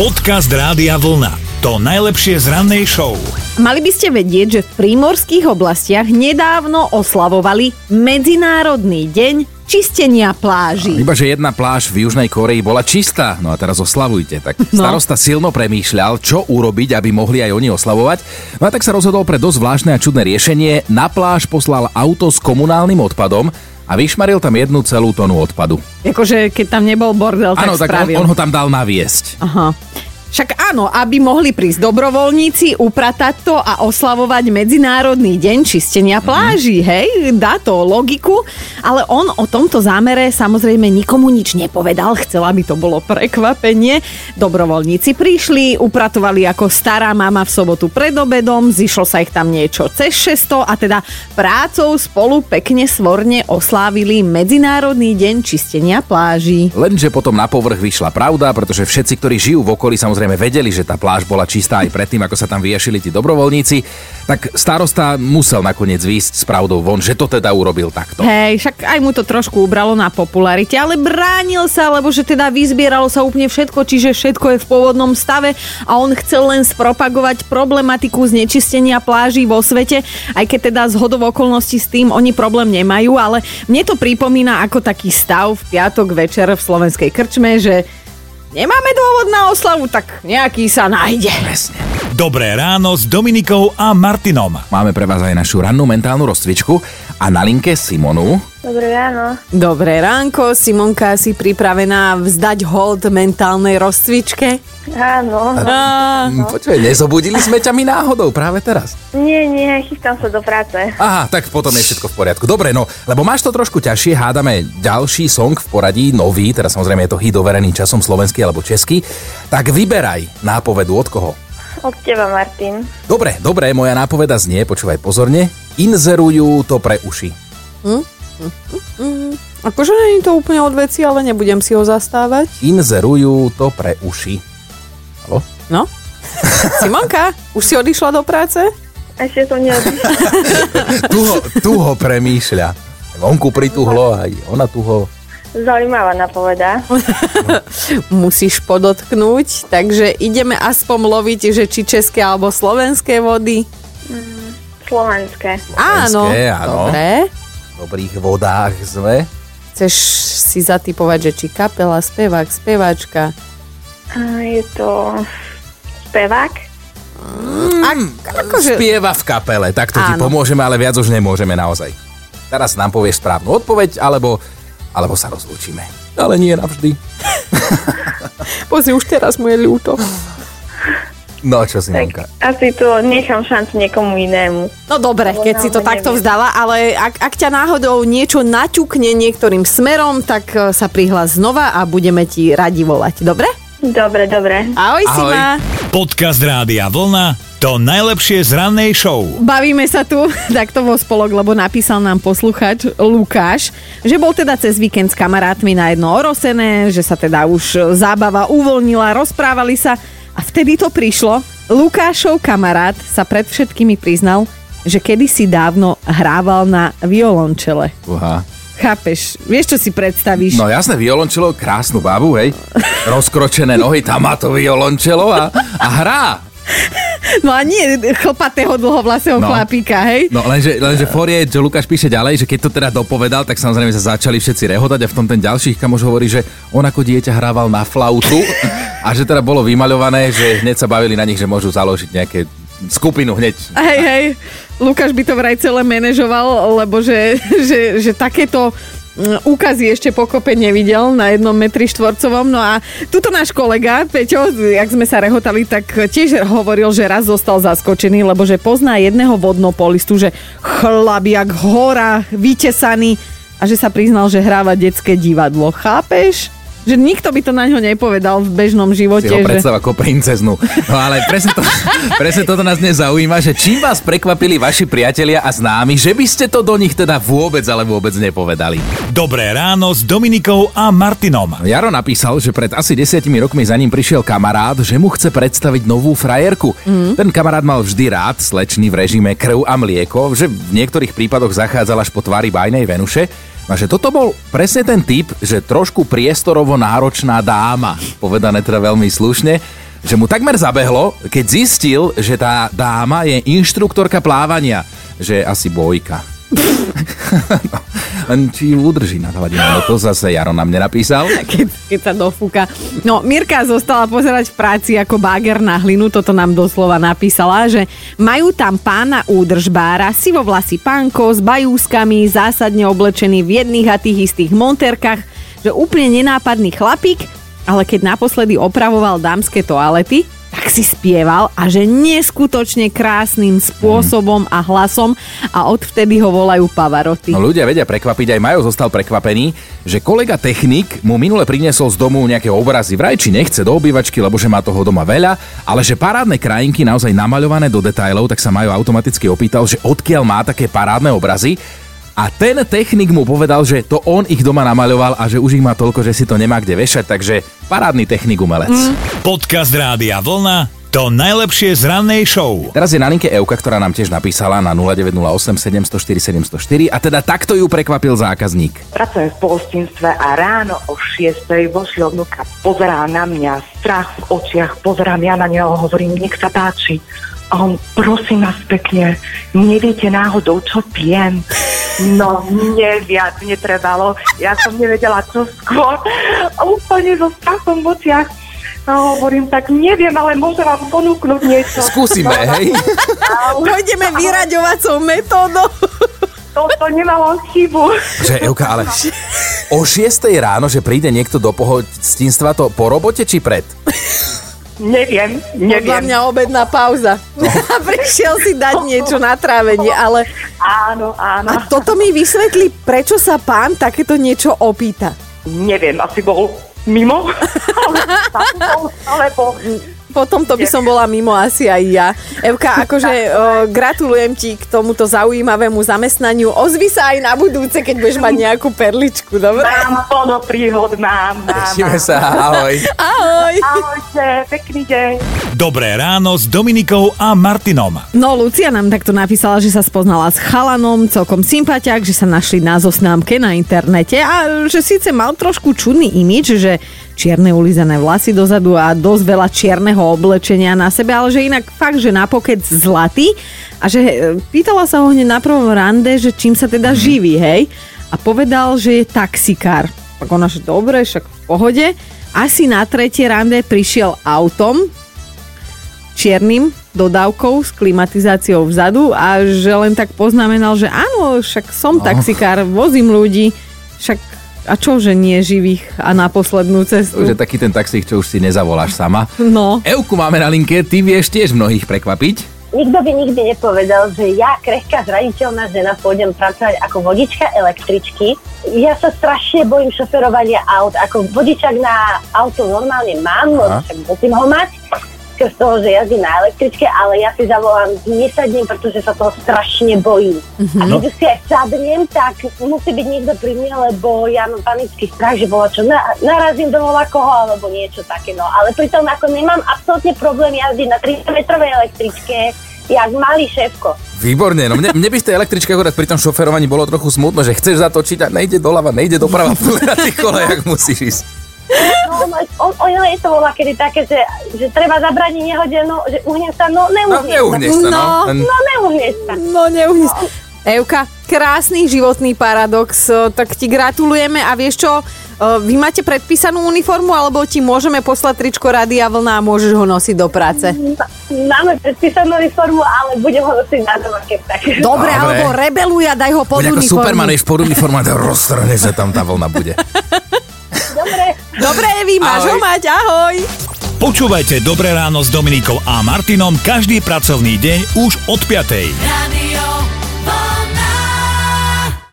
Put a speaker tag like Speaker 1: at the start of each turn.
Speaker 1: Podcast Rádia Vlna. To najlepšie z rannej show.
Speaker 2: Mali by ste vedieť, že v prímorských oblastiach nedávno oslavovali Medzinárodný deň čistenia pláží.
Speaker 3: Iba, že jedna pláž v Južnej Koreji bola čistá. No a teraz oslavujte. Tak
Speaker 2: No.
Speaker 3: starosta silno premýšľal, čo urobiť, aby mohli aj oni oslavovať. No a tak sa rozhodol pre dosť zvláštne a čudné riešenie. Na pláž poslal auto s komunálnym odpadom a vyšmaril tam jednu celú tonu odpadu.
Speaker 2: Akože keď tam nebol bordel, tak
Speaker 3: Áno, tak on, on ho tam dal naviesť.
Speaker 2: Aha. Však áno, aby mohli prísť dobrovoľníci, upratať to a oslavovať Medzinárodný deň čistenia pláží, hej? Dá to logiku, ale on o tomto zámere samozrejme nikomu nič nepovedal, chcel, aby to bolo prekvapenie. Dobrovoľníci prišli, upratovali ako stará mama v sobotu pred obedom, zišlo sa ich tam niečo cez 600 a teda prácou spolu pekne svorne oslávili Medzinárodný deň čistenia pláží.
Speaker 3: Lenže potom na povrch vyšla pravda, pretože všetci, ktorí žijú v okolí, samozrejme vedeli, že tá pláž bola čistá aj predtým, ako sa tam vyjašili tí dobrovoľníci. Tak starosta musel nakoniec výjsť s pravdou von, že to teda urobil takto.
Speaker 2: Hej, však aj mu to trošku ubralo na popularite, ale bránil sa, lebo že teda vyzbieralo sa úplne všetko, čiže všetko je v pôvodnom stave a on chcel len spropagovať problematiku znečistenia pláží vo svete, aj keď teda z hodov okolností s tým oni problém nemajú, ale mne to pripomína ako taký stav v piatok večer v slovenskej krčme, že nemáme dôvod na oslavu, tak nejaký sa nájde.
Speaker 3: Presne.
Speaker 1: Dobré ráno s Dominikou a Martinom.
Speaker 3: Máme pre vás aj našu rannú mentálnu rozcvičku a na linke Simonu.
Speaker 4: Dobré ráno.
Speaker 2: Dobré ránko, Simonka, si pripravená vzdať hold mentálnej rozcvičke?
Speaker 4: Áno.
Speaker 3: No. Počuj, nezobudili sme ťa my náhodou práve teraz.
Speaker 4: Nie, nie, chystám sa do práce.
Speaker 3: Aha, tak potom je všetko v poriadku. Dobre, no, lebo máš to trošku ťažšie, hádame ďalší song v poradí, nový, teraz samozrejme je to hit overený časom slovenský alebo český, tak vyberaj nápovedu od koho.
Speaker 4: Od teba, Martin.
Speaker 3: Dobre, dobre, moja nápoveda znie, počúvaj pozorne, inzerujú to pre uši.
Speaker 2: Akože nie je to úplne od veci, ale nebudem si ho zastávať.
Speaker 3: Inzerujú to pre uši. Halo?
Speaker 2: No? Simonka, už si odišla do práce?
Speaker 4: Ešte som neodišla.
Speaker 3: Tu ho, tu ho premýšľa. Vonku prituhlo aj ona tu ho...
Speaker 4: Zaujímavá napoveda.
Speaker 2: Musíš podotknúť, takže ideme aspoň loviť, že či české alebo slovenské vody.
Speaker 4: Slovenské.
Speaker 2: Áno,
Speaker 3: áno.
Speaker 2: dobre.
Speaker 3: Dobrých vodách sme.
Speaker 2: Chceš si zatypovať, že či kapela, spevák, speváčka.
Speaker 4: A je to spevák.
Speaker 2: Ak, akože,
Speaker 3: Spieva v kapele, tak to ti pomôžeme, ale viac už nemôžeme naozaj. Teraz nám povieš správnu odpoveď, alebo, alebo sa rozlúčime. Ale nie navždy.
Speaker 2: pozri, už teraz mu je ľúto.
Speaker 3: No čo,
Speaker 4: Tak
Speaker 3: Simonka?
Speaker 4: asi to nechám šancu niekomu inému.
Speaker 2: No dobre,
Speaker 4: Lebo
Speaker 2: keď si to
Speaker 4: naozaj
Speaker 2: takto
Speaker 4: neviem.
Speaker 2: vzdala, ale ak, ak ťa náhodou niečo naťukne niektorým smerom, tak e, sa prihlás znova a budeme ti radi volať. Dobre?
Speaker 4: Dobre, dobre.
Speaker 2: Ahoj,
Speaker 3: Ahoj.
Speaker 2: Sima.
Speaker 1: Podcast Rádia Vlna. To najlepšie z rannej show.
Speaker 2: Bavíme sa tu, tak to bol spolok, lebo napísal nám posluchač Lukáš, že bol teda cez víkend s kamarátmi na jedno orosené, že sa teda už zábava uvoľnila, rozprávali sa a vtedy to prišlo. Lukášov kamarát sa pred všetkými priznal, že kedysi dávno hrával na violončele.
Speaker 3: Uha.
Speaker 2: Chápeš? Vieš, čo si predstavíš?
Speaker 3: No jasné, violončelo, krásnu babu, hej. Rozkročené nohy, tam má to violončelo a, a hrá.
Speaker 2: No a nie chlpatého dlhovlasého
Speaker 3: No.
Speaker 2: chlapíka, hej?
Speaker 3: No lenže, lenže for je, že Lukáš píše ďalej, že keď to teda dopovedal, tak samozrejme sa začali všetci rehotať a v tom ten ďalší kamoš hovorí, že on ako dieťa hrával na flautu a že teda bolo vymaľované, že hneď sa bavili na nich, že môžu založiť nejaké skupinu hneď.
Speaker 2: Hej, hej, Lukáš by to vraj celé manažoval, lebo že, že, že takéto mm, úkazy ešte pokope nevidel na jednom metri štvorcovom. No a tuto náš kolega, Peťo, jak sme sa rehotali, tak tiež hovoril, že raz zostal zaskočený, lebo že pozná jedného vodnopolistu, že chlap jak hora, vytesaný a že sa priznal, že hráva detské divadlo. Chápeš? Že nikto by to na ňo nepovedal v bežnom živote.
Speaker 3: Si ho
Speaker 2: že...
Speaker 3: predstav ako princeznú. No ale presne, to, presne toto nás dnes zaujíma, že čím vás prekvapili vaši priatelia a známi, že by ste to do nich teda vôbec, ale vôbec nepovedali.
Speaker 1: Dobré ráno s Dominikou a Martinom.
Speaker 3: Jaro napísal, že pred asi desiatimi rokmi za ním prišiel kamarát, že mu chce predstaviť novú frajerku. Mm. Ten kamarát mal vždy rád slečny v režime krv a mlieko, že v niektorých prípadoch zachádzal až po tvári bajnej Venuše. A že toto bol presne ten typ, že trošku priestorovo náročná dáma, povedané teda veľmi slušne. že mu takmer zabehlo, keď zistil, že tá dáma je inštruktorka plávania, že je asi bojka. no, len či ju udrží nad hladinou, no to zase Jaro na mne napísal.
Speaker 2: keď, keď sa dofúka. No, Mirka zostala pozerať v práci ako báger na hlinu, toto nám doslova napísala, že majú tam pána údržbára, sivovlasý pánko s bajúskami, zásadne oblečený v jedných a tých istých monterkách, že úplne nenápadný chlapík, ale keď naposledy opravoval dámske toalety, tak si spieval a že neskutočne krásnym spôsobom a hlasom a odvtedy ho volajú Pavaroty.
Speaker 3: No ľudia vedia prekvapiť, aj Majo zostal prekvapený, že kolega technik mu minule priniesol z domu nejaké obrazy. Vraj či nechce do obývačky, lebo že má toho doma veľa, ale že parádne krajinky naozaj namaľované do detailov, tak sa Majo automaticky opýtal, že odkiaľ má také parádne obrazy. A ten technik mu povedal, že to on ich doma namaľoval a že už ich má toľko, že si to nemá kde vešať, takže parádny technik umelec. Mm.
Speaker 1: Podcast Rádia Vlna to najlepšie z rannej show.
Speaker 3: Teraz je na linke Euka, ktorá nám tiež napísala na 0908 704 704 a teda takto ju prekvapil zákazník.
Speaker 5: Pracujem v pohostinstve a ráno o 6. vošlo vnúka, pozerá na mňa, strach v očiach, pozerám ja na neho, hovorím, nech sa páči. A on, prosím vás pekne, neviete náhodou, čo pijem? No, mne viac netrebalo. Ja som nevedela, čo skôr. Úplne so strachom v očiach. No, hovorím, tak neviem, ale môžem vám ponúknuť niečo.
Speaker 3: Skúsime, hej?
Speaker 2: Pôjdeme vyraďovacou metódou.
Speaker 5: Toto nemalo chybu.
Speaker 3: Že Euka, ale o 6 ráno, že príde niekto do pohostinstva, to po robote či pred?
Speaker 5: Neviem,
Speaker 2: Podľa
Speaker 5: neviem.
Speaker 2: mňa obedná pauza. A prišiel si dať niečo na trávenie, ale
Speaker 5: Áno, áno.
Speaker 2: a toto mi vysvetlí, prečo sa pán takéto niečo opýta.
Speaker 5: Neviem, asi bol mimo. ale, alebo
Speaker 2: Po tomto by som bola mimo asi aj ja. Evka, akože o, gratulujem ti k tomuto zaujímavému zamestnaniu. Ozvi sa aj na budúce, keď budeš mať nejakú perličku, dobre?
Speaker 5: mám plno príhod, mám.
Speaker 3: Tešíme sa, ahoj.
Speaker 2: Ahoj.
Speaker 5: Ahojte, pekný deň.
Speaker 1: Dobré ráno s Dominikou a Martinom.
Speaker 2: No, Lucia nám takto napísala, že sa spoznala s chalanom, celkom sympatiak, že sa našli na zosnámke na internete a že síce mal trošku čudný imič, že čierne ulizané vlasy dozadu a dosť veľa čierneho oblečenia na sebe, ale že inak fakt, že napokec zlatý a že e, pýtala sa ho hneď na prvom rande, že čím sa teda živí, hej? A povedal, že je taxikár. Tak ona, že dobre, však v pohode. Asi na tretie rande prišiel autom, čiernym dodávkou s klimatizáciou vzadu a že len tak poznamenal, že áno, však som
Speaker 3: No.
Speaker 2: taxikár, vozím ľudí, však a čo, že nie živých a na poslednú cestu?
Speaker 3: Už je taký ten taxík, čo už si nezavoláš sama.
Speaker 2: No,
Speaker 3: Euku máme na linke, ty vieš tiež mnohých prekvapiť.
Speaker 6: Nikto by nikdy nepovedal, že ja, krehká zraniteľná žena, pôjdem pracovať ako vodička električky. Ja sa strašne bojím šoferovania aut. Ako vodičak na auto normálne mám,
Speaker 3: Aha.
Speaker 6: však musím ho mať skrz toho, že jazdím na električke, ale ja si zavolám, nesadnem, pretože sa toho strašne bojím. A keď už si aj sadnem, tak musí byť niekto pri mne, lebo ja mám panický strach, že bola čo, na, narazím do koho alebo niečo také. No. Ale pritom ako nemám absolútne problém jazdiť na 300-metrovej električke, jak malý šéfko.
Speaker 3: Výborne, no mne, mne by v tej električke akorát pri tom šoferovaní bolo trochu smutno, že chceš zatočiť a nejde doľava, nejde doprava, na tých kolejach musíš ísť.
Speaker 6: No, no, on, on, je to bola kedy také, že, že treba zabraniť nehode, no, že uhne sa, no
Speaker 3: No
Speaker 6: neuhne
Speaker 3: neuhneš sa, no.
Speaker 2: No.
Speaker 3: Len,
Speaker 6: sa. No neuhne sa.
Speaker 2: no. Evka, krásny životný paradox, o, tak ti gratulujeme a vieš čo, o, vy máte predpísanú uniformu, alebo ti môžeme poslať tričko Radia Vlna a môžeš ho nosiť do práce?
Speaker 6: Máme predpísanú formu, ale budem ho nosiť na doma, keď tak.
Speaker 2: Dobre,
Speaker 3: Dobre.
Speaker 2: alebo rebeluj a daj ho pod
Speaker 3: ako
Speaker 2: uniformu.
Speaker 3: Superman, ješ pod uniformu a roztrhne, že tam tá vlna bude.
Speaker 2: Dobre. Evi, máš
Speaker 3: Ahoj.
Speaker 2: ho mať, ahoj.
Speaker 1: Počúvajte Dobré ráno s Dominikou a Martinom každý pracovný deň už od 5.
Speaker 7: Radio